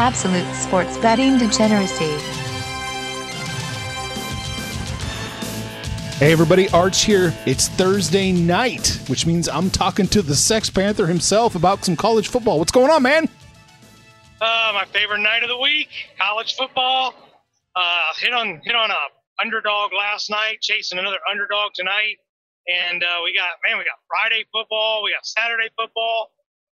Absolute sports betting degeneracy. Hey everybody, Arch here. It's Thursday night, which means I'm talking to the Sex Panther himself about some college football. What's going on, man? Uh, my favorite night of the week, college football. Uh, hit on hit on a underdog last night, chasing another underdog tonight, and uh, we got man, we got Friday football, we got Saturday football.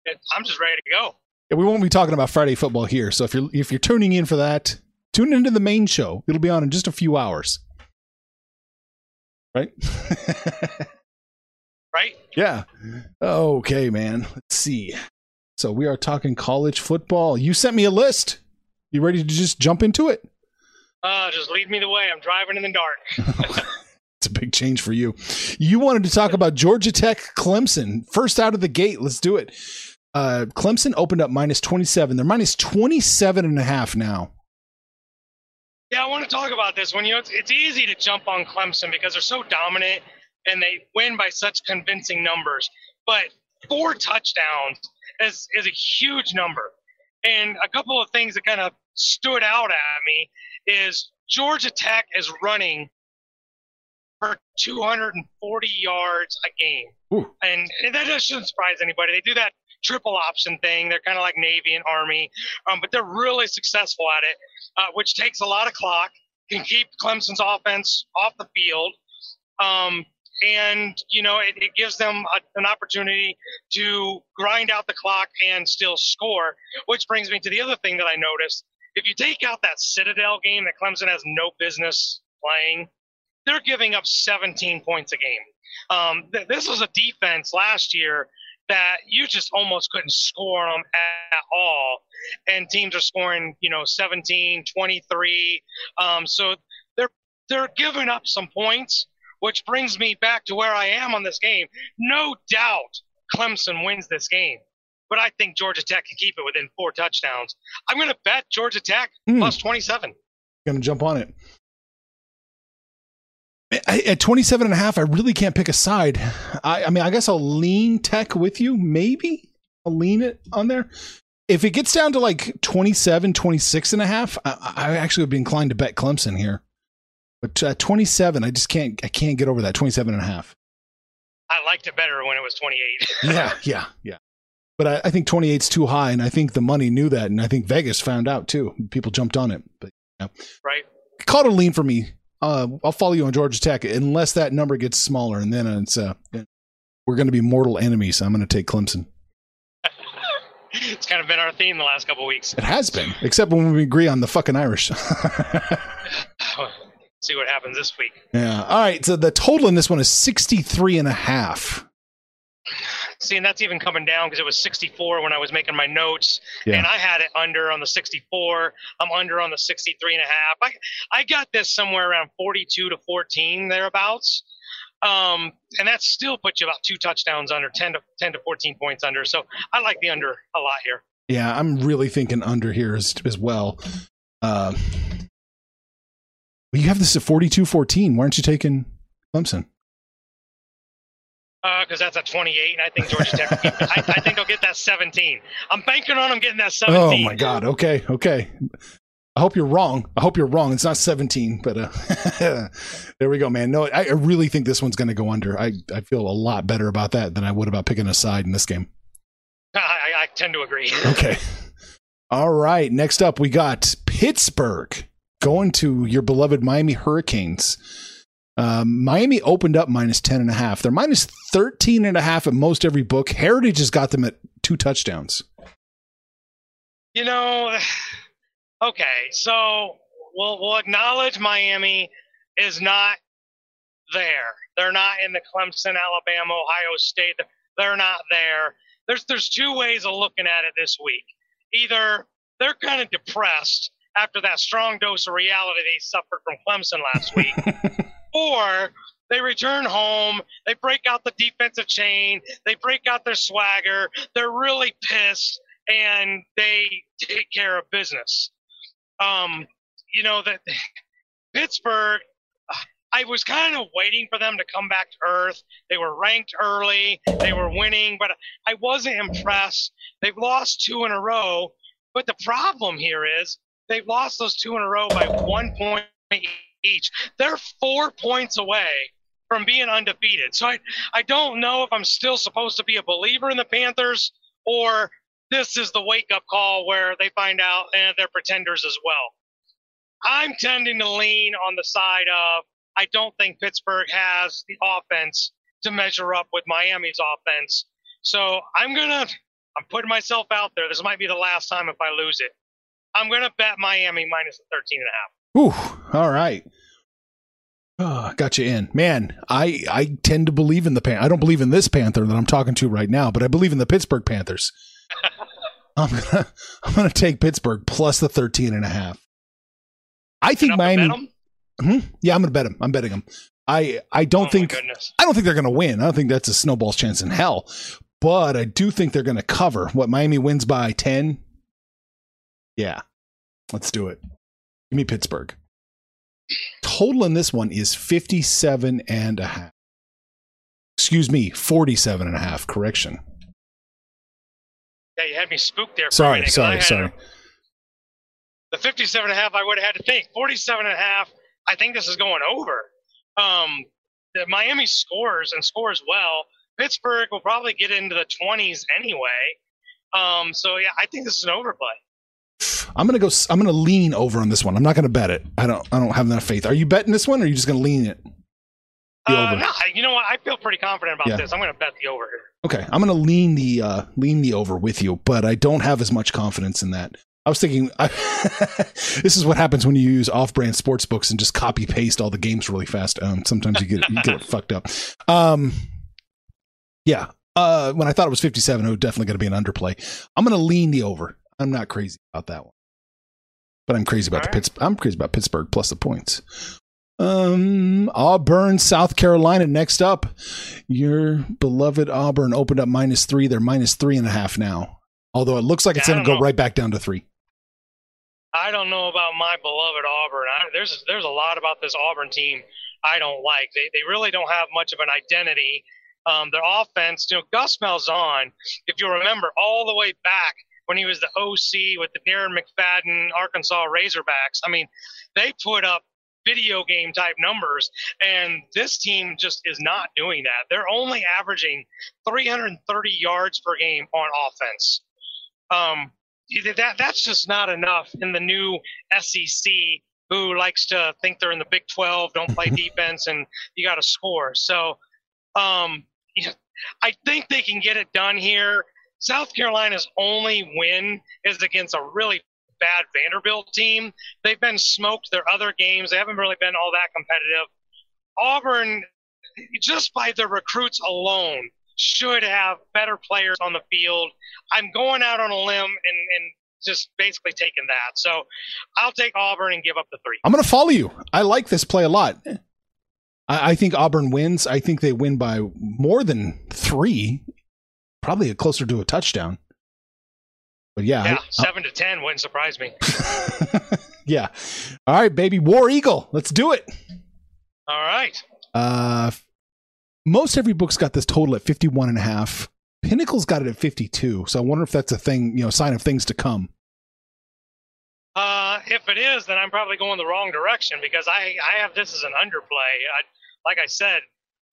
It, I'm just ready to go. Yeah, we won't be talking about Friday football here, so if you're if you're tuning in for that, tune into the main show. It'll be on in just a few hours. Right? right? Yeah. Okay, man. Let's see. So we are talking college football. You sent me a list. You ready to just jump into it? Uh, just lead me the way. I'm driving in the dark. it's a big change for you. You wanted to talk about Georgia Tech Clemson. First out of the gate. Let's do it. Uh, Clemson opened up minus 27. They're minus 27 and a half now. Yeah, I want to talk about this one. You know, it's, it's easy to jump on Clemson because they're so dominant and they win by such convincing numbers. But four touchdowns is, is a huge number. And a couple of things that kind of stood out at me is Georgia Tech is running for 240 yards a game. And, and that doesn't surprise anybody. They do that triple option thing. They're kind of like Navy and Army, um, but they're really successful at it, uh, which takes a lot of clock, can keep Clemson's offense off the field. Um, and, you know, it, it gives them a, an opportunity to grind out the clock and still score, which brings me to the other thing that I noticed. If you take out that Citadel game that Clemson has no business playing, they're giving up 17 points a game. Um, th- this was a defense last year that you just almost couldn't score them at all. And teams are scoring, you know, 17, 23. Um, so they're they're giving up some points, which brings me back to where I am on this game. No doubt Clemson wins this game. But I think Georgia Tech can keep it within four touchdowns. I'm going to bet Georgia Tech mm. plus 27. Going to jump on it. I, at 27 and a half, I really can't pick a side. I, I mean, I guess I'll lean tech with you. Maybe I'll lean it on there. If it gets down to like 27, 26 and a half, I, I actually would be inclined to bet Clemson here. But uh, 27, I just can't, I can't get over that 27 and a half. I liked it better when it was 28. yeah, yeah, yeah. But I, I think 28 is too high, and I think the money knew that, and I think Vegas found out too. People jumped on it. But yeah. right, called a lean for me uh, I'll follow you on Georgia Tech unless that number gets smaller, and then it's uh, we're going to be mortal enemies. I'm going to take Clemson. it's kind of been our theme the last couple weeks. It has been, except when we agree on the fucking Irish. See what happens this week. Yeah. All right. So the total in this one is 63 and a half. See, and that's even coming down because it was 64 when I was making my notes, yeah. and I had it under on the 64. I'm under on the 63 and a half. I I got this somewhere around 42 to 14 thereabouts. Um, and that still puts you about two touchdowns under, 10 to 10 to 14 points under. So I like the under a lot here. Yeah, I'm really thinking under here as, as well. Uh, you have this at 42 14. Why aren't you taking Clemson? Because uh, that's a 28, and I think Georgia Tech. I, I, think they'll get that 17. I'm banking on them getting that 17. Oh my God! Okay, okay. I hope you're wrong. I hope you're wrong. It's not 17, but uh, there we go, man. No, I, I really think this one's going to go under. I, I feel a lot better about that than I would about picking a side in this game. I, I tend to agree. okay. All right. Next up, we got Pittsburgh going to your beloved Miami Hurricanes. Um, Miami opened up minus 10 and a half. They're minus 13 and a half at most every book. Heritage has got them at two touchdowns. You know, okay, so we'll, we'll acknowledge Miami is not there. They're not in the Clemson, Alabama, Ohio State. They're not there. There's there's two ways of looking at it this week. Either they're kind of depressed after that strong dose of reality they suffered from Clemson last week. or they return home, they break out the defensive chain, they break out their swagger, they're really pissed, and they take care of business. Um, you know that Pittsburgh. I was kind of waiting for them to come back to earth. They were ranked early, they were winning, but I wasn't impressed. They've lost two in a row, but the problem here is they've lost those two in a row by one point each. They're four points away from being undefeated. So I, I don't know if I'm still supposed to be a believer in the Panthers or this is the wake up call where they find out eh, they're pretenders as well. I'm tending to lean on the side of I don't think Pittsburgh has the offense to measure up with Miami's offense. So I'm gonna I'm putting myself out there. This might be the last time if I lose it. I'm gonna bet Miami minus the 13 and a half. Ooh, all right. Oh, got you in, man. I I tend to believe in the pan. I don't believe in this Panther that I'm talking to right now, but I believe in the Pittsburgh Panthers. I'm gonna I'm gonna take Pittsburgh plus the 13 and a half. I think Miami. Hmm? Yeah, I'm gonna bet him. I'm betting him. I I don't Oh, think. I don't think they're gonna win. I don't think that's a snowball's chance in hell. But I do think they're gonna cover. What Miami wins by 10? Yeah, let's do it. Give me Pittsburgh. Total in this one is 57 and a half. Excuse me, 47 and a half. Correction. Yeah, you had me spooked there. Sorry, minute, sorry, sorry. The 57 and a half, I would have had to think. 47 and a half, I think this is going over. Um, the Miami scores and scores well. Pittsburgh will probably get into the 20s anyway. Um, so yeah, I think this is an overplay. I'm gonna go. I'm gonna lean over on this one. I'm not gonna bet it. I don't. I don't have enough faith. Are you betting this one, or are you just gonna lean it? Uh, no, you know what? I feel pretty confident about Yeah. this. I'm going to bet the over here. Okay, I'm gonna lean the uh, lean the over with you, but I don't have as much confidence in that. I was thinking, I, this is what happens when you use off-brand sports books and just copy paste all the games really fast. Um, sometimes you get you get it fucked up. Um, yeah. Uh, when I thought it was 57, it was definitely going to be an underplay. I'm going to lean the over. I'm not crazy about that one, but I'm crazy about All the right. Pitts. I'm crazy about Pittsburgh plus the points. Um, Auburn, South Carolina. Next up, your beloved Auburn opened up minus three. They're minus three and a half now. Although it looks like it's going to go right back down to three. I don't know about my beloved Auburn. I, there's there's a lot about this Auburn team I don't like. They they really don't have much of an identity. Um, their offense, you know, Gus Malzahn, if you remember, all the way back when he was the OC with the Darren McFadden Arkansas Razorbacks. I mean, they put up video game type numbers, and this team just is not doing that. They're only averaging 330 yards per game on offense. Um, that that's just not enough in the new SEC who likes to think they're in the Big 12, don't play defense, and you got to score. So, um, I think they can get it done here. South Carolina's only win is against a really bad Vanderbilt team. They've been smoked their other games. They haven't really been all that competitive. Auburn, just by their recruits alone, should have better players on the field. I'm going out on a limb and, and just basically taking that. So I'll take Auburn and give up the three. I'm going to follow you. I like this play a lot. I, I think Auburn wins. I think they win by more than three, probably a closer to a touchdown. But yeah, Yeah, I- seven to ten wouldn't surprise me. yeah. All right, baby. War Eagle. Let's do it. All right. Uh, most every book's got this total at 51 and a half. Pinnacle's got it at 52. So I wonder if that's a thing, you know, sign of things to come. Uh, if it is, then I'm probably going the wrong direction because I, I have this as an underplay. I, like I said,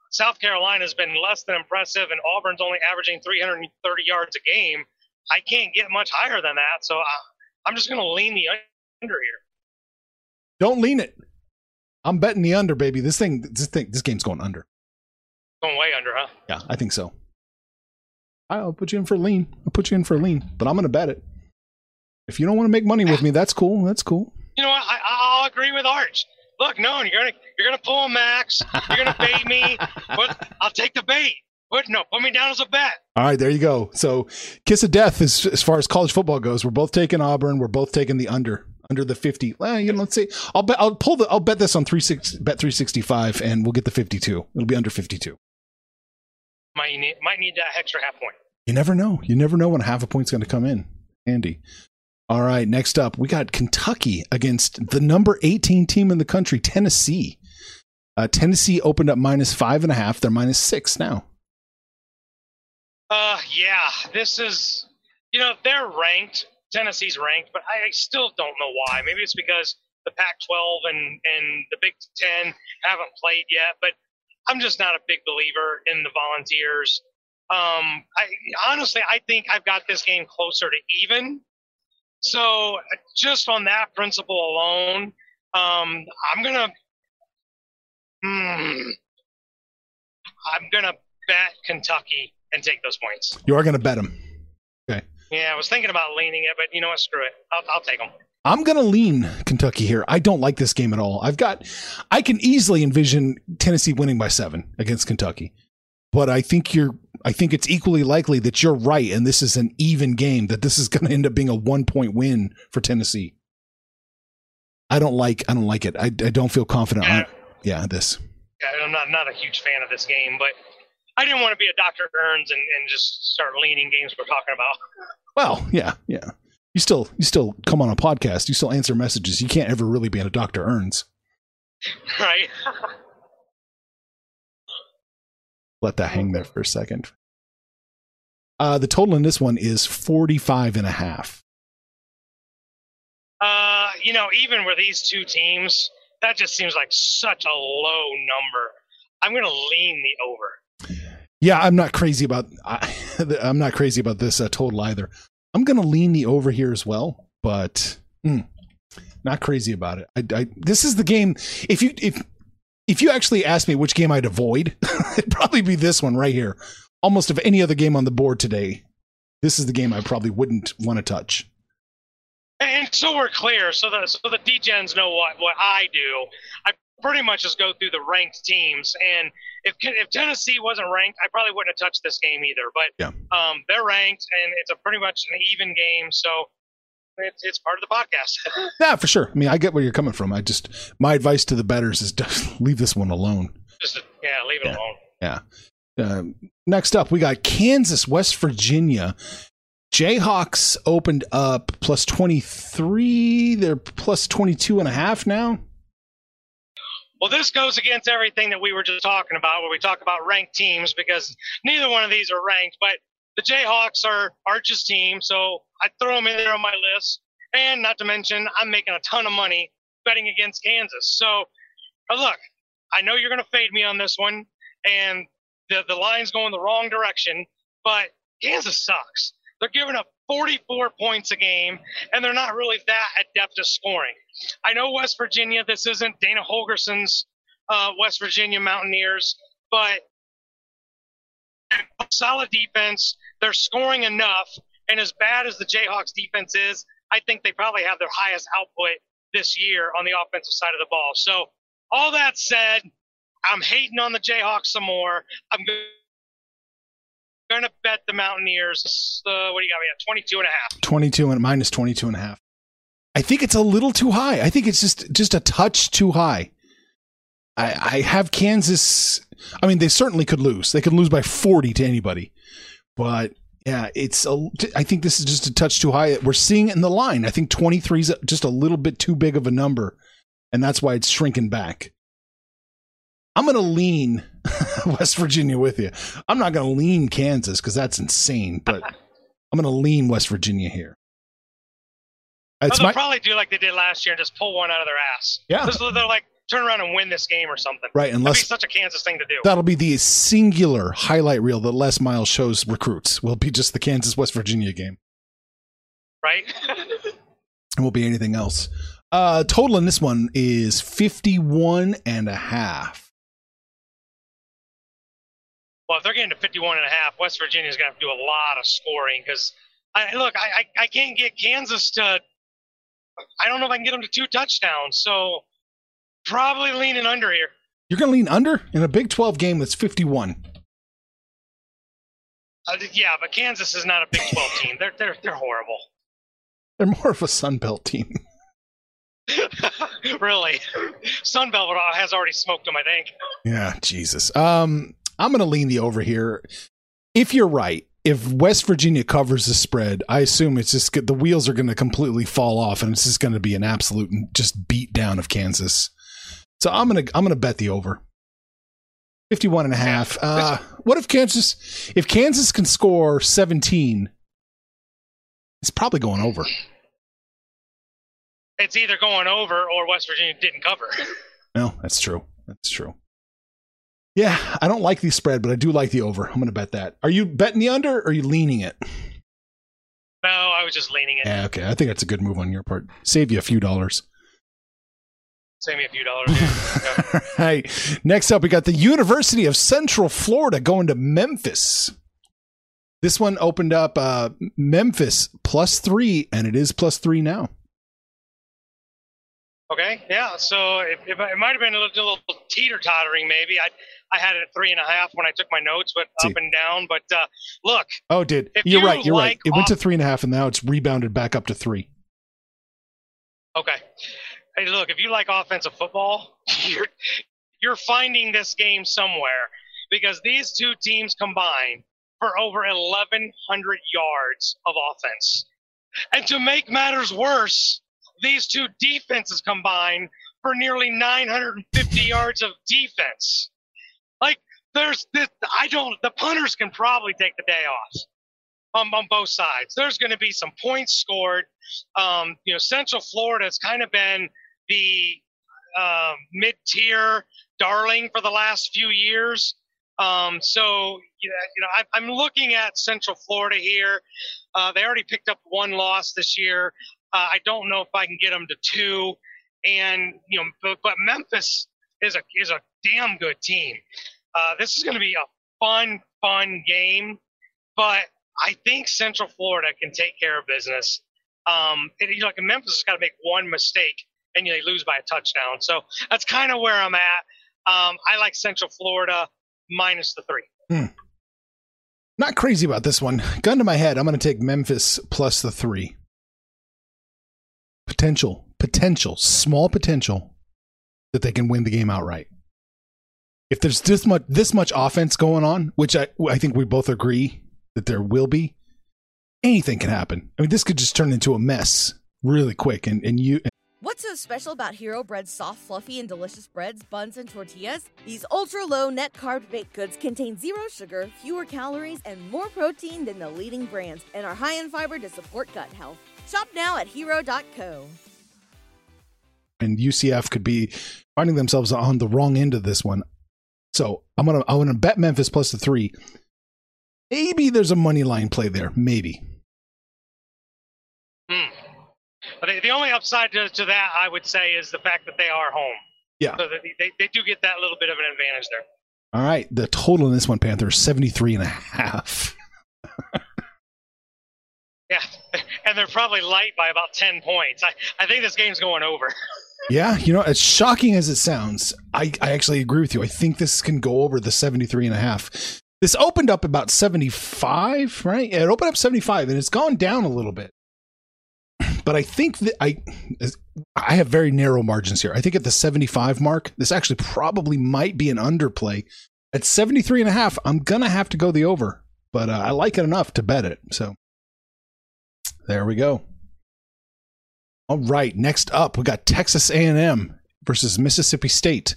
South Carolina's been less than impressive, and Auburn's only averaging 330 yards a game. I can't get much higher than that, so I, I'm just going to lean the under here. Don't lean it. I'm betting the under, baby. This thing, this thing, this game's going under. Going way under, huh? Yeah, I think so. I'll put you in for a lean. I'll put you in for a lean, but I'm going to bet it. If you don't want to make money with me, that's cool. That's cool. You know what? I, I'll agree with Arch. Look, no, you're gonna you're gonna pull a max. You're gonna bait me, but I'll take the bait. But no, put me down as a bet. All right, there you go. So, kiss of death as as far as college football goes. We're both taking Auburn. We're both taking the under under the fifty. Well, you know, let's see. I'll bet. I'll pull the. I'll bet this on three six bet three sixty five, and we'll get the fifty two. It'll be under fifty two. Might need might need that extra half point. You never know. You never know when half a point's going to come in. Andy. All right, next up, we got Kentucky against the number 18 team in the country, Tennessee. Uh, Tennessee opened up minus five and a half. They're minus six now. Uh, yeah, this is, you know, they're ranked. Tennessee's ranked, but I still don't know why. Maybe it's because the Pac-12 and and the Big Ten haven't played yet. But I'm just not a big believer in the Volunteers. Um, I honestly, I think I've got this game closer to even. So just on that principle alone, um, I'm gonna, hmm, I'm gonna bet Kentucky and take those points. You are going to bet them. Okay. Yeah, I was thinking about leaning it, but you know what? Screw it. I'll, I'll take them. I'm going to lean Kentucky here. I don't like this game at all. I've got, I can easily envision Tennessee winning by seven against Kentucky, but I think you're, I think it's equally likely that you're right, and this is an even game. That this is going to end up being a one point win for Tennessee. I don't like, I don't like it. I, I don't feel confident. Yeah. On, yeah, this. Yeah, I'm not not a huge fan of this game, but I didn't want to be a Dr. Burns and, and just start leaning games we're talking about. Well, yeah, yeah. You still, you still come on a podcast. You still answer messages. You can't ever really be in a Dr. Earns. right? let that hang there for a second. Uh, the total in this one is 45 and a half. Uh, you know, even with these two teams, that just seems like such a low number. I'm going to lean the over. Yeah, I'm not crazy about I, I'm not crazy about this uh, total either. I'm going to lean the over here as well, but mm, not crazy about it. I, I, this is the game. If you if if you actually ask me which game I'd avoid, it'd probably be this one right here. Almost of any other game on the board today, this is the game I probably wouldn't want to touch. And so we're clear, so the so the DGens know what what I do. I pretty much just go through the ranked teams, and if if Tennessee wasn't ranked, I probably wouldn't have touched this game either. But Yeah. um, they're ranked, and it's a pretty much an even game, so it's it's part of the podcast. Yeah, for sure. I mean, I get where you're coming from. I just my advice to the betters is just leave this one alone. just yeah, leave it Yeah. alone. Yeah. Um, next up, we got Kansas, West Virginia. Jayhawks opened up plus 23. They're plus 22 and a half now. Well, this goes against everything that we were just talking about, where we talk about ranked teams, because neither one of these are ranked. But the Jayhawks are Arch's team, so I throw them in there on my list. And not to mention, I'm making a ton of money betting against Kansas. So, uh, look, I know you're going to fade me on this one, and the the line's going the wrong direction. But Kansas sucks. They're giving up 44 points a game, and they're not really that adept at scoring. I know West Virginia. This isn't Dana Holgorsen's uh, West Virginia Mountaineers, but solid defense. They're scoring enough, and as bad as the Jayhawks defense is, I think they probably have their highest output this year on the offensive side of the ball. So, all that said, I'm hating on the Jayhawks some more. I'm going to bet the Mountaineers. Uh, what do you got me at? 22 and a half. 22 and minus 22 and a half. I think it's a little too high. I think it's just just a touch too high. I, I have Kansas. I mean, they certainly could lose. They could lose by 40 to anybody. But yeah, it's a, I think this is just a touch too high. We're seeing it in the line. I think 23 is just a little bit too big of a number, and that's why it's shrinking back. I'm going to lean West Virginia with you. I'm not going to lean Kansas because that's insane, but I'm going to lean West Virginia here. It's they'll my, probably do like they did last year and just pull one out of their ass. Yeah. They're like turn around and win this game or something. right, unless such a Kansas thing to do. that'll be the singular highlight reel that Les Miles shows recruits. Will be just the Kansas West Virginia game. right? It won't be anything else. Uh, total in this one is 51 and a half. well, if they're getting to 51 and a half, West Virginia's going to have to do a lot of scoring because, I, look, I, I, I can't get Kansas to, I don't know if I can get them to two touchdowns. So probably leaning under here. You're going to lean under in a Big 12 game that's 51. Uh, yeah, but Kansas is not a Big 12 team. They're they're they're horrible. They're more of a Sun Belt team. really, Sunbelt has already smoked them. I think. Yeah, Jesus. Um, I'm going to lean the over here. If you're right, if West Virginia covers the spread, I assume it's just the wheels are going to completely fall off, and it's just going to be an absolute just beat down of Kansas. So I'm gonna I'm gonna bet the over. 51 and a half. Uh, what if Kansas if Kansas can score 17 it's probably going over. It's either going over or West Virginia didn't cover. No, that's true. That's true. Yeah, I don't like the spread, but I do like the over. I'm going to bet that. Are you betting the under or are you leaning it? No, I was just leaning it. Yeah, okay. I think that's a good move on your part. Save you a few dollars. Save me a few dollars. All right. Next up, we got the University of Central Florida going to Memphis. This one opened up uh, Memphis plus three, and it is plus three now. Okay, yeah. So it, it, it might have been a little, little teeter tottering, maybe. I I had it at three and a half when I took my notes, but up and down. But uh, look, Oh, did you're you right? You're right. like It went to three and a half, and now it's rebounded back up to three. okay. Hey, look, if you like offensive football, you're you're finding this game somewhere because these two teams combine for over 1,100 yards of offense. And to make matters worse, these two defenses combine for nearly 950 yards of defense. Like, there's this, I don't, the punters can probably take the day off on, on both sides. There's going to be some points scored. Um, you know, Central Florida has kind of been the um, mid tier darling for the last few years. Um, so, you know, I, I'm looking at Central Florida here. Uh, they already picked up one loss this year. Uh, I don't know if I can get them to two. And, you know, but, but Memphis is a, is a damn good team. Uh, this is going to be a fun, fun game. But I think Central Florida can take care of business. Um, you know, like Memphis has got to make one mistake and they lose by a touchdown. So that's kind of where I'm at. Um, I like Central Florida minus the three. Not crazy about this one. Gun to my head, I'm going to take Memphis plus the three. Potential, potential, small potential that they can win the game outright. If there's this much this much offense going on, which I I think we both agree that there will be, anything can happen. I mean, this could just turn into a mess really quick, and and you What's so special about Hero Bread's soft, fluffy, and delicious breads, buns, and tortillas? These ultra low net carb baked goods contain zero sugar, fewer calories, and more protein than the leading brands, and are high in fiber to support gut health. Shop now at hero.co. and UCF could be finding themselves on the wrong end of this one. So I'm gonna I'm gonna bet Memphis plus the three. Maybe there's a money line play there. Maybe. Hmm. But the, only upside to, to that, I would say, is the fact that they are home. Yeah. So they, they, they do get that little bit of an advantage there. All right. The total in this one, Panther, is 73 and a half. Yeah. And they're probably light by about 10 points. I, I think this game's going over. Yeah, you know, as shocking as it sounds, I, I actually agree with you. I think this can go over the 73 and a half. This opened up about 75, right? It opened up 75 and it's gone down a little bit. But I think that I I have very narrow margins here. I think at the 75 mark, this actually probably might be an underplay. At 73 and a half, I'm going to have to go the over, but uh, I like it enough to bet it. So there we go. All right, next up we got Texas A&M versus Mississippi State.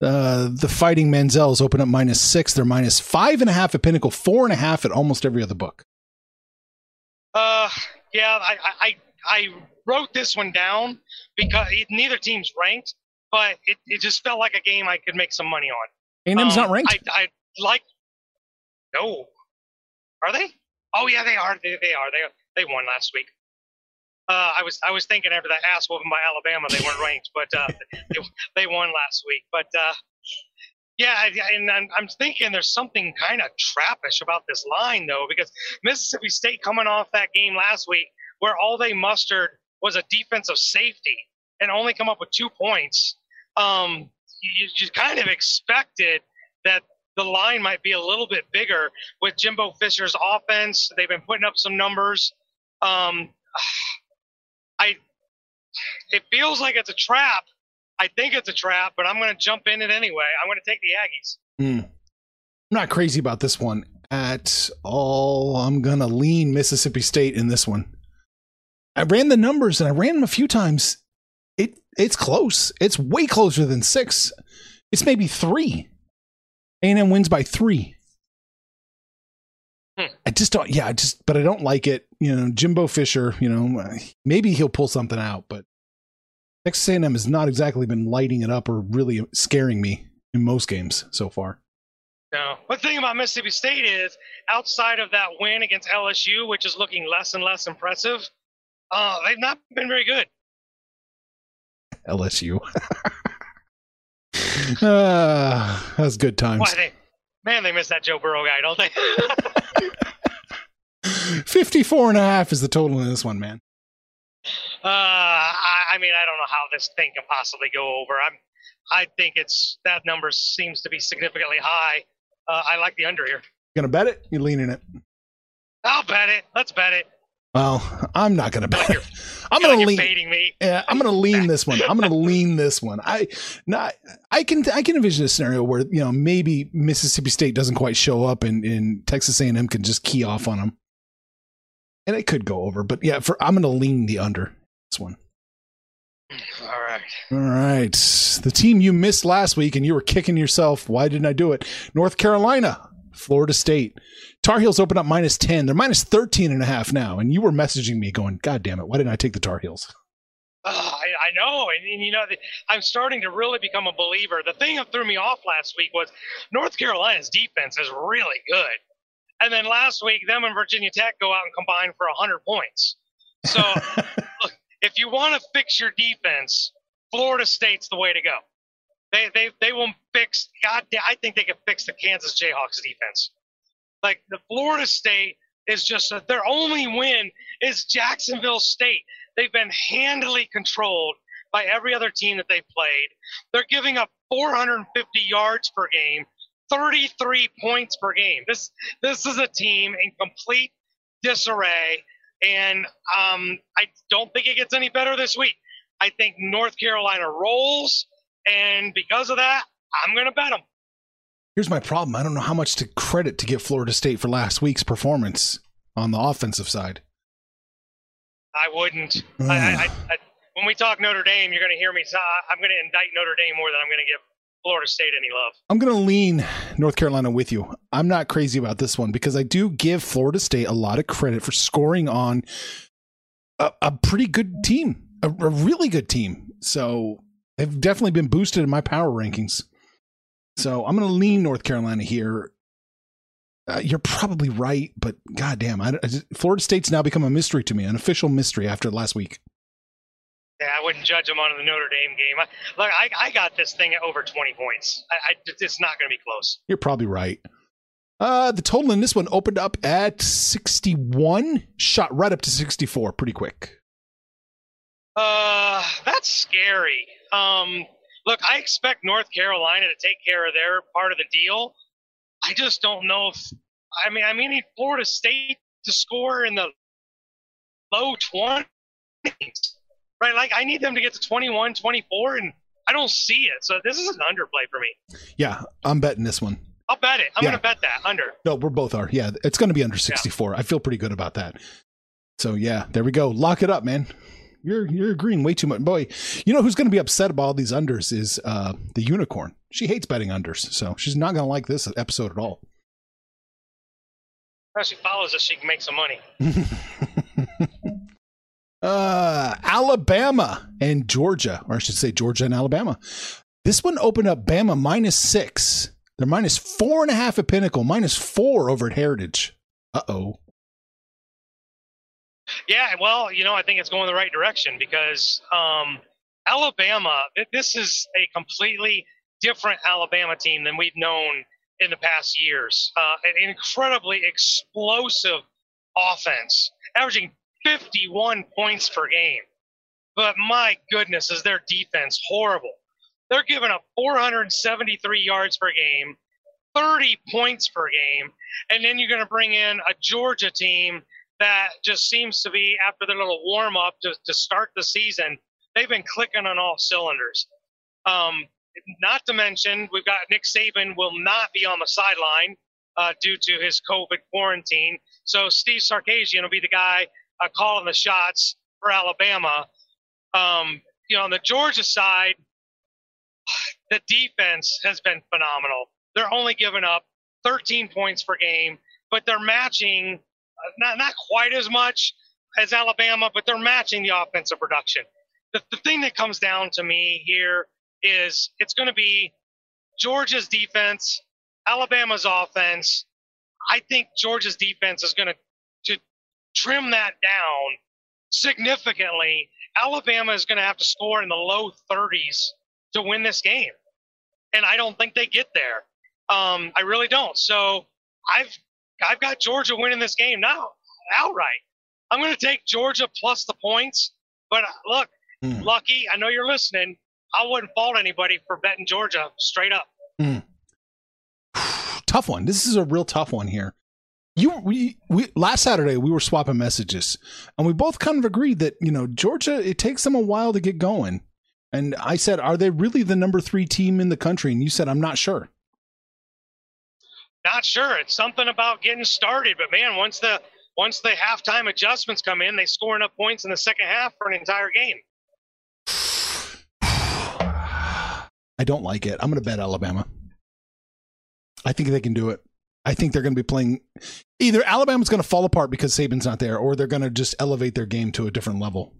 Uh, the Fighting Manziels open up minus six. They're minus five and a half at Pinnacle, four and a half at almost every other book. Uh, yeah, I, I, I wrote this one down because it, neither team's ranked, but it, it just felt like a game I could make some money on. A&M's Um, not ranked. I, I like. No, are they? Oh yeah, they are. They, they are. They they won last week. Uh, I was I was thinking after that ass whooping by Alabama, they weren't ranked, but uh, they, they won last week. But uh, yeah, I- and I'm, I'm thinking there's something kind of trappish about this line though, because Mississippi State coming off that game last week, where all they mustered was a defensive safety and only come up with two points. Um, you, you kind of expected that the line might be a little bit bigger with Jimbo Fisher's offense. They've been putting up some numbers. Um, I it feels like it's a trap. I think it's a trap, but I'm going to jump in it anyway. I'm going to take the Aggies. Hmm. I'm not crazy about this one at all. I'm going to lean Mississippi State in this one. I ran the numbers and I ran them a few times. It it's close. It's way closer than six. It's maybe three. A&M wins by three. Hmm. I just don't. Yeah, I just. But I don't like it. You know, Jimbo Fisher. You know, maybe he'll pull something out, but Texas A&M has not exactly been lighting it up or really scaring me in most games so far. No. But the thing about Mississippi State is, outside of that win against LSU, which is looking less and less impressive, uh, they've not been very good. LSU. uh, that's good times. Why they, man, they miss that Joe Burrow guy, don't they? 54 and a half is the total in this one, man. Uh, I, I mean, I don't know how this thing can possibly go over. I'm, I think it's that number seems to be significantly high. Uh, I like the under here. You Gonna bet it? You leaning it? I'll bet it. Let's bet it. Well, I'm not gonna bet I'm gonna lean. Yeah, I'm gonna lean this one. I'm gonna lean this one. I not. I can. I can envision a scenario where you know maybe Mississippi State doesn't quite show up, and, and Texas A&M can just key off on them, and it could go over. But yeah, for I'm gonna lean the under this one. All right. All right. The team you missed last week and you were kicking yourself. Why didn't I do it? North Carolina, Florida State. Tar Heels open up minus 10. They're minus 13 and a half now. And you were messaging me going, God damn it. Why didn't I take the Tar Heels? Uh, I, I know, and, and you know, the, I'm starting to really become a believer. The thing that threw me off last week was North Carolina's defense is really good, and then last week them and Virginia Tech go out and combine for 100 points. So, look, if you want to fix your defense, Florida State's the way to go. They they they will fix. God, I think they can fix the Kansas Jayhawks defense. Like the Florida State is just a, their only win is Jacksonville State. They've been handily controlled by every other team that they've played. They're giving up 450 yards per game, 33 points per game. This this is a team in complete disarray, and um, I don't think it gets any better this week. I think North Carolina rolls, and because of that, I'm going to bet them. Here's my problem. I don't know how much to credit to give Florida State for last week's performance on the offensive side. I wouldn't. I, I, mm. I, I, when we talk Notre Dame, you're going to hear me. I'm going to indict Notre Dame more than I'm going to give Florida State any love. I'm going to lean North Carolina with you. I'm not crazy about this one because I do give Florida State a lot of credit for scoring on a, a pretty good team, a, a really good team. So they've definitely been boosted in my power rankings. So I'm going to lean North Carolina here. Uh, you're probably right, but goddamn, I, I just, Florida State's now become a mystery to me, an official mystery after last week. Yeah, I wouldn't judge them on the Notre Dame game. I, look, I, I got this thing at over 20 points. I, I, it's not going to be close. You're probably right. Uh, the total in this one opened up at 61, shot right up to 64 pretty quick. Uh, that's scary. Um, look, I expect North Carolina to take care of their part of the deal. I just don't know if I mean I mean need Florida State to score in the low 20s. Right? Like I need them to get to 21, 24 and I don't see it. So this is an underplay for me. Yeah, I'm betting this one. I'll bet it. I'm Yeah. going to bet that under. No, we're both are. Yeah, it's going to be under 64. I feel pretty good about that. So yeah, there we go. Lock it up, man. You're you're agreeing way too much, boy. You know who's going to be upset about all these unders is uh the unicorn. She hates betting unders, so she's not going to like this episode at all. If she follows us, she can make some money. uh, Alabama and Georgia, or I should say Georgia and Alabama. This one opened up Bama minus six. They're minus four and a half at Pinnacle, minus four over at Heritage. Uh oh. Yeah, well, you know, I think it's going the right direction because um, Alabama, this is a completely different Alabama team than we've known in the past years. Uh, an incredibly explosive offense, averaging 51 points per game. But my goodness, is their defense horrible? They're giving up 473 yards per game, 30 points per game. And then you're going to bring in a Georgia team that just seems to be, after their little warm up to, to start the season, they've been clicking on all cylinders. Um, not to mention, we've got Nick Saban will not be on the sideline uh, due to his COVID quarantine. So Steve Sarkisian will be the guy uh, calling the shots for Alabama. Um, you know, on the Georgia side, the defense has been phenomenal. They're only giving up 13 points per game, but they're matching not not quite as much as Alabama, but they're matching the offensive production. The, the thing that comes down to me here is it's going to be Georgia's defense, Alabama's offense. I think Georgia's defense is going to to trim that down significantly. Alabama is going to have to score in the low 30s to win this game, and I don't think they get there. Um, I really don't. So I've I've got Georgia winning this game now outright. I'm going to take Georgia plus the points. But look, Mm. Lucky, I know you're listening. I wouldn't fault anybody for betting Georgia straight up. tough one. This is a real tough one here. You we we last Saturday we were swapping messages and we both kind of agreed that, you know, Georgia it takes them a while to get going. And I said, "Are they really the number 3 team in the country?" And you said, "I'm not sure." Not sure. It's something about getting started, but man, once the once the halftime adjustments come in, they score enough points in the second half for an entire game. I don't like it. I'm going to bet Alabama. I think they can do it. I think they're going to be playing either Alabama's going to fall apart because Saban's not there, or they're going to just elevate their game to a different level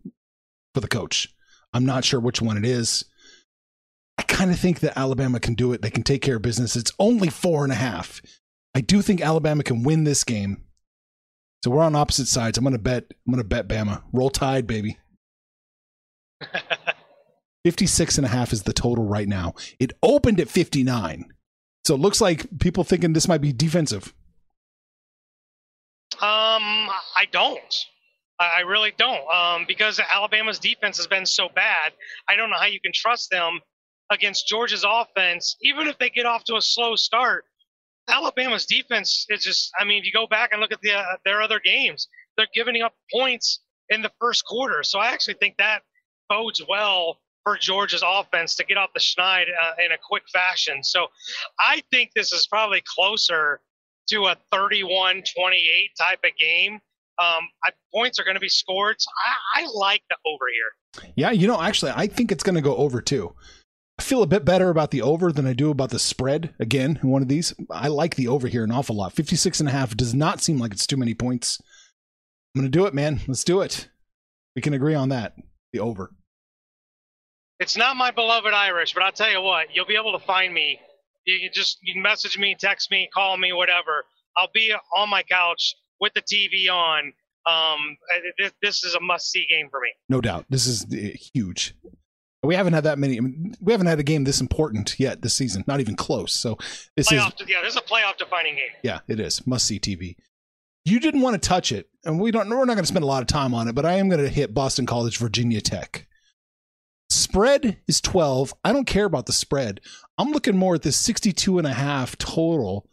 for the coach. I'm not sure which one it is. I kind of think that Alabama can do it. They can take care of business. It's only four and a half. I do think Alabama can win this game. So we're on opposite sides. I'm going to bet. I'm going to bet Bama. Roll Tide, baby. 56 and a half is the total right now. It opened at 59. So it looks like people thinking this might be defensive. Um, I don't. I really don't. Um, because Alabama's defense has been so bad. I don't know how you can trust them against Georgia's offense, even if they get off to a slow start. Alabama's defense is just. I mean, if you go back and look at the uh, their other games, they're giving up points in the first quarter. So I actually think that bodes well for Georgia's offense to get off the schneid uh, in a quick fashion. So I think this is probably closer to a 31 28 type of game. Um, I, points are going to be scored. So I, I like the over here. Yeah, you know, actually, I think it's going to go over too. I feel a bit better about the over than I do about the spread again in one of these. I like the over here an awful lot. 56 and a half does not seem like it's too many points. I'm going to do it, man. Let's do it. We can agree on that. The over. It's not my beloved Irish, but I'll tell you what, you'll be able to find me. You can just you can message me, text me, call me, whatever. I'll be on my couch with the TV on. Um, this, this is a must-see game for me. No doubt. This is uh, huge. We haven't had that many. I mean, we haven't had a game this important yet this season. Not even close. So this is yeah, this is a playoff-defining game. Yeah, it is. Must see TV. You didn't want to touch it, and we don't we're not going to spend a lot of time on it, but I am going to hit Boston College, Virginia Tech. Spread is 12. I don't care about the spread. I'm looking more at this 62 and a half total.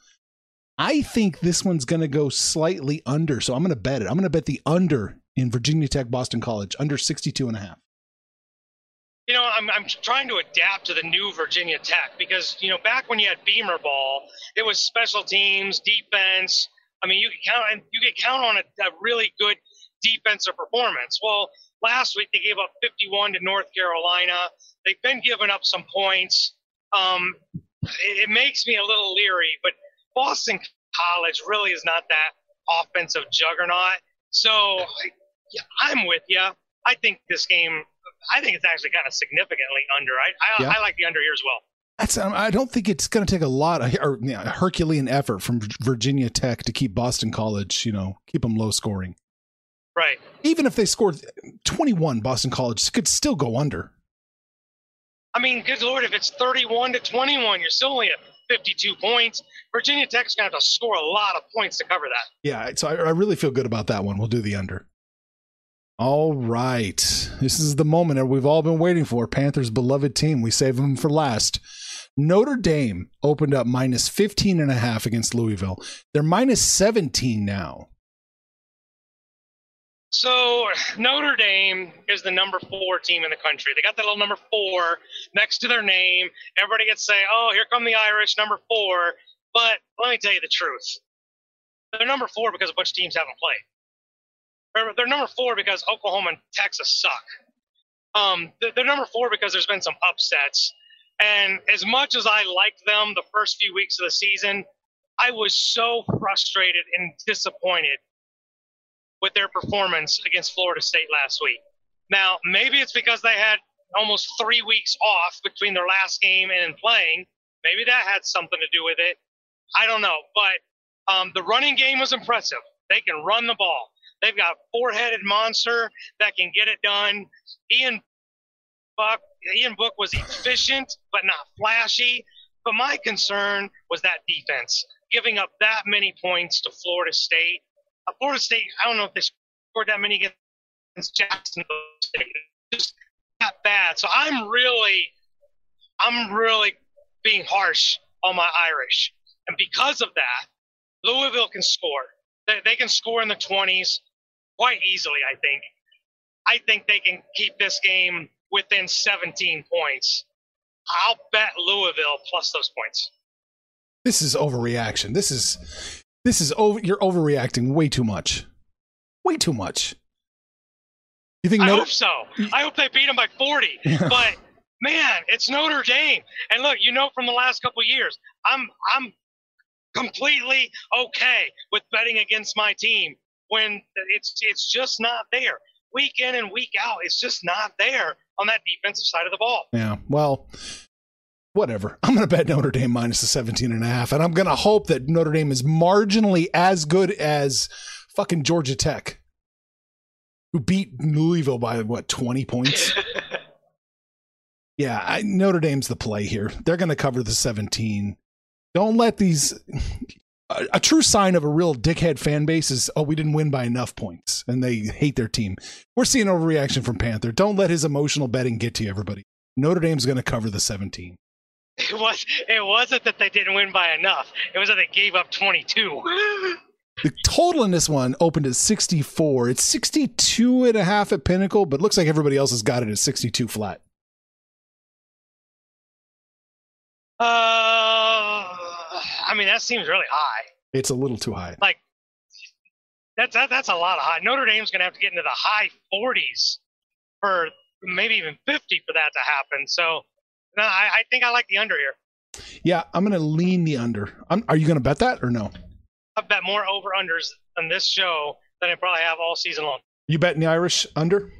I think this one's going to go slightly under, so I'm going to bet it. I'm going to bet the under in Virginia Tech Boston College under 62 and a half. You know, I'm, I'm trying to adapt to the new Virginia Tech because, you know, back when you had Beamer ball, it was special teams, defense. I mean, you could count you could count on a, a really good defensive performance. Well, last week they gave up 51 to North Carolina. They've been giving up some points. Um, it, it makes me a little leery, but Boston College really is not that offensive juggernaut. So yeah, I'm with you. I think this game. I think it's actually kind of significantly under. I I, Yeah. I like the under here as well. That's, um, I don't think it's going to take a lot of or, you know, Herculean effort from Virginia Tech to keep Boston College, you know, keep them low scoring. Right. Even if they scored 21, Boston College could still go under. I mean, good lord, if it's 31 to 21, you're still only at 52 points. Virginia Tech's going to have to score a lot of points to cover that. Yeah, so I, I really feel good about that one. We'll do the under. All right. This is the moment that we've all been waiting for. Panthers' beloved team. We save them for last. Notre Dame opened up minus 15 and a half against Louisville. They're minus 17 now. So Notre Dame is the number four team in the country. They got that little number four next to their name. Everybody gets to say, "Oh, here come the Irish, number four. But let me tell you the truth. They're number four because a bunch of teams haven't played. They're, number four because Oklahoma and Texas suck. Um, they're, they're number four because there's been some upsets. And as much as I liked them the first few weeks of the season, I was so frustrated and disappointed with their performance against Florida State last week. Now, maybe it's because they had almost three weeks off between their last game and playing. Maybe that had something to do with it. I don't know. But um, the running game was impressive. They can run the ball. They've got four-headed monster that can get it done. Ian Buck, Ian Book was efficient but not flashy. But my concern was that defense giving up that many points to Florida State. Uh, Florida State, I don't know if they scored that many against Jacksonville State. Just that bad. So I'm really, I'm really being harsh on my Irish. And because of that, Louisville can score. They, they can score in the 20s quite easily, I think. I think they can keep this game within 17 points. I'll bet Louisville plus those points. This is overreaction. This is this is over. You're overreacting way too much. Way too much. You think? I Notre- hope so. I hope they beat them by 40. but man, it's Notre Dame. And look, you know from the last couple years, I'm I'm completely okay with betting against my team when it's it's just not there. Week in and week out, it's just not there on that defensive side of the ball. Yeah. Well, whatever. I'm going to bet Notre Dame minus the 17 and a half. And I'm going to hope that Notre Dame is marginally as good as fucking Georgia Tech, who beat Louisville by what, 20 points? yeah. I, Notre Dame's the play here. They're going to cover the 17. Don't let these. A, a true sign of a real dickhead fan base is, oh, we didn't win by enough points, and they hate their team. We're seeing overreaction from Panther. Don't let his emotional betting get to you, everybody. Notre Dame's going to cover the 17. It was it wasn't that they didn't win by enough. It was that they gave up 22. The total in this one opened at 64. It's 62 and a half at Pinnacle, but looks like everybody else has got it at 62 flat. Uh, I mean that seems really high. It's a little too high. Like that's that, that's a lot of high. Notre Dame's going to have to get into the high 40s for maybe even 50 for that to happen. So no, I, I think I like the under here. Yeah, I'm going to lean the under. I'm, are you going to bet that or no? I bet more over unders on this show than I probably have all season long. You betting the Irish under?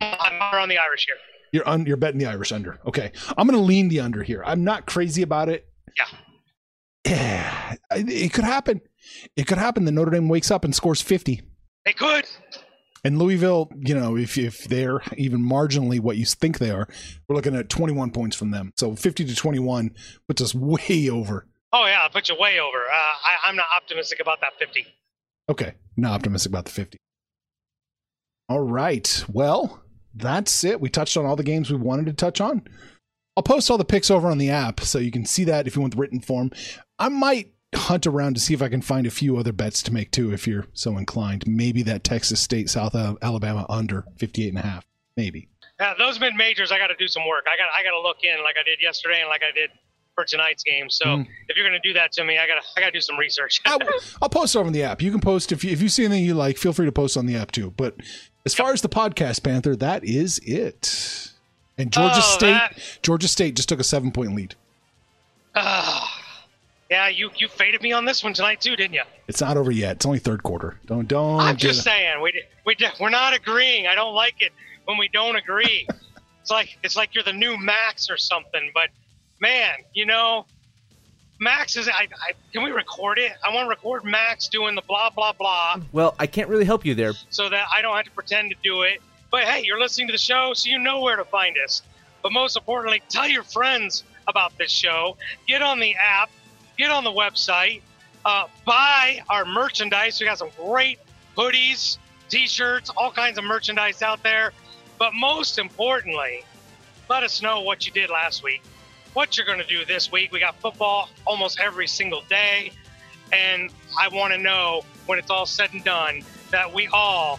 I'm on the Irish here. You're un, you're betting the Irish under. Okay. I'm going to lean the under here. I'm not crazy about it. Yeah. Yeah. It could happen. It could happen that Notre Dame wakes up and scores 50. They could. And Louisville, you know, if if they're even marginally what you think they are, we're looking at 21 points from them. So 50 to 21 puts us way over. Oh yeah, I'll put you way over. Uh, I, I'm not optimistic about that 50. Okay, not optimistic about the 50. All right. Well, that's it. We touched on all the games we wanted to touch on. I'll post all the picks over on the app so you can see that if you want the written form. I might hunt around to see if I can find a few other bets to make too if you're so inclined. Maybe that Texas State South Alabama under 58 and a half. Maybe. Yeah, those mid majors, I got to do some work. I got I got to look in like I did yesterday and like I did for tonight's game. So Mm. if you're going to do that to me, I got to I got to do some research. I'll, I'll post over on the app. You can post if you, if you see anything you like, feel free to post on the app too. But as far as the podcast, Panther, that is it. And Georgia Oh, State, that- Georgia State just took a seven point lead. Ah, yeah, you you faded me on this one tonight too, didn't you? It's not over yet. It's only third quarter. Don't don't. I'm get- just saying we we we're not agreeing. I don't like it when we don't agree. it's like it's like you're the new Max or something. But man, you know, Max is. I, I can we record it? I want to record Max doing the blah blah blah Well, I can't really help you there. so that I don't have to pretend to do it. But hey, you're listening to the show, so you know where to find us. But most importantly, tell your friends about this show. Get on the app, get on the website, uh, buy our merchandise. We got some great hoodies, t-shirts, all kinds of merchandise out there. But most importantly, let us know what you did last week. what you're going to do this week. We got football almost every single day. And I want to know when it's all said and done that we all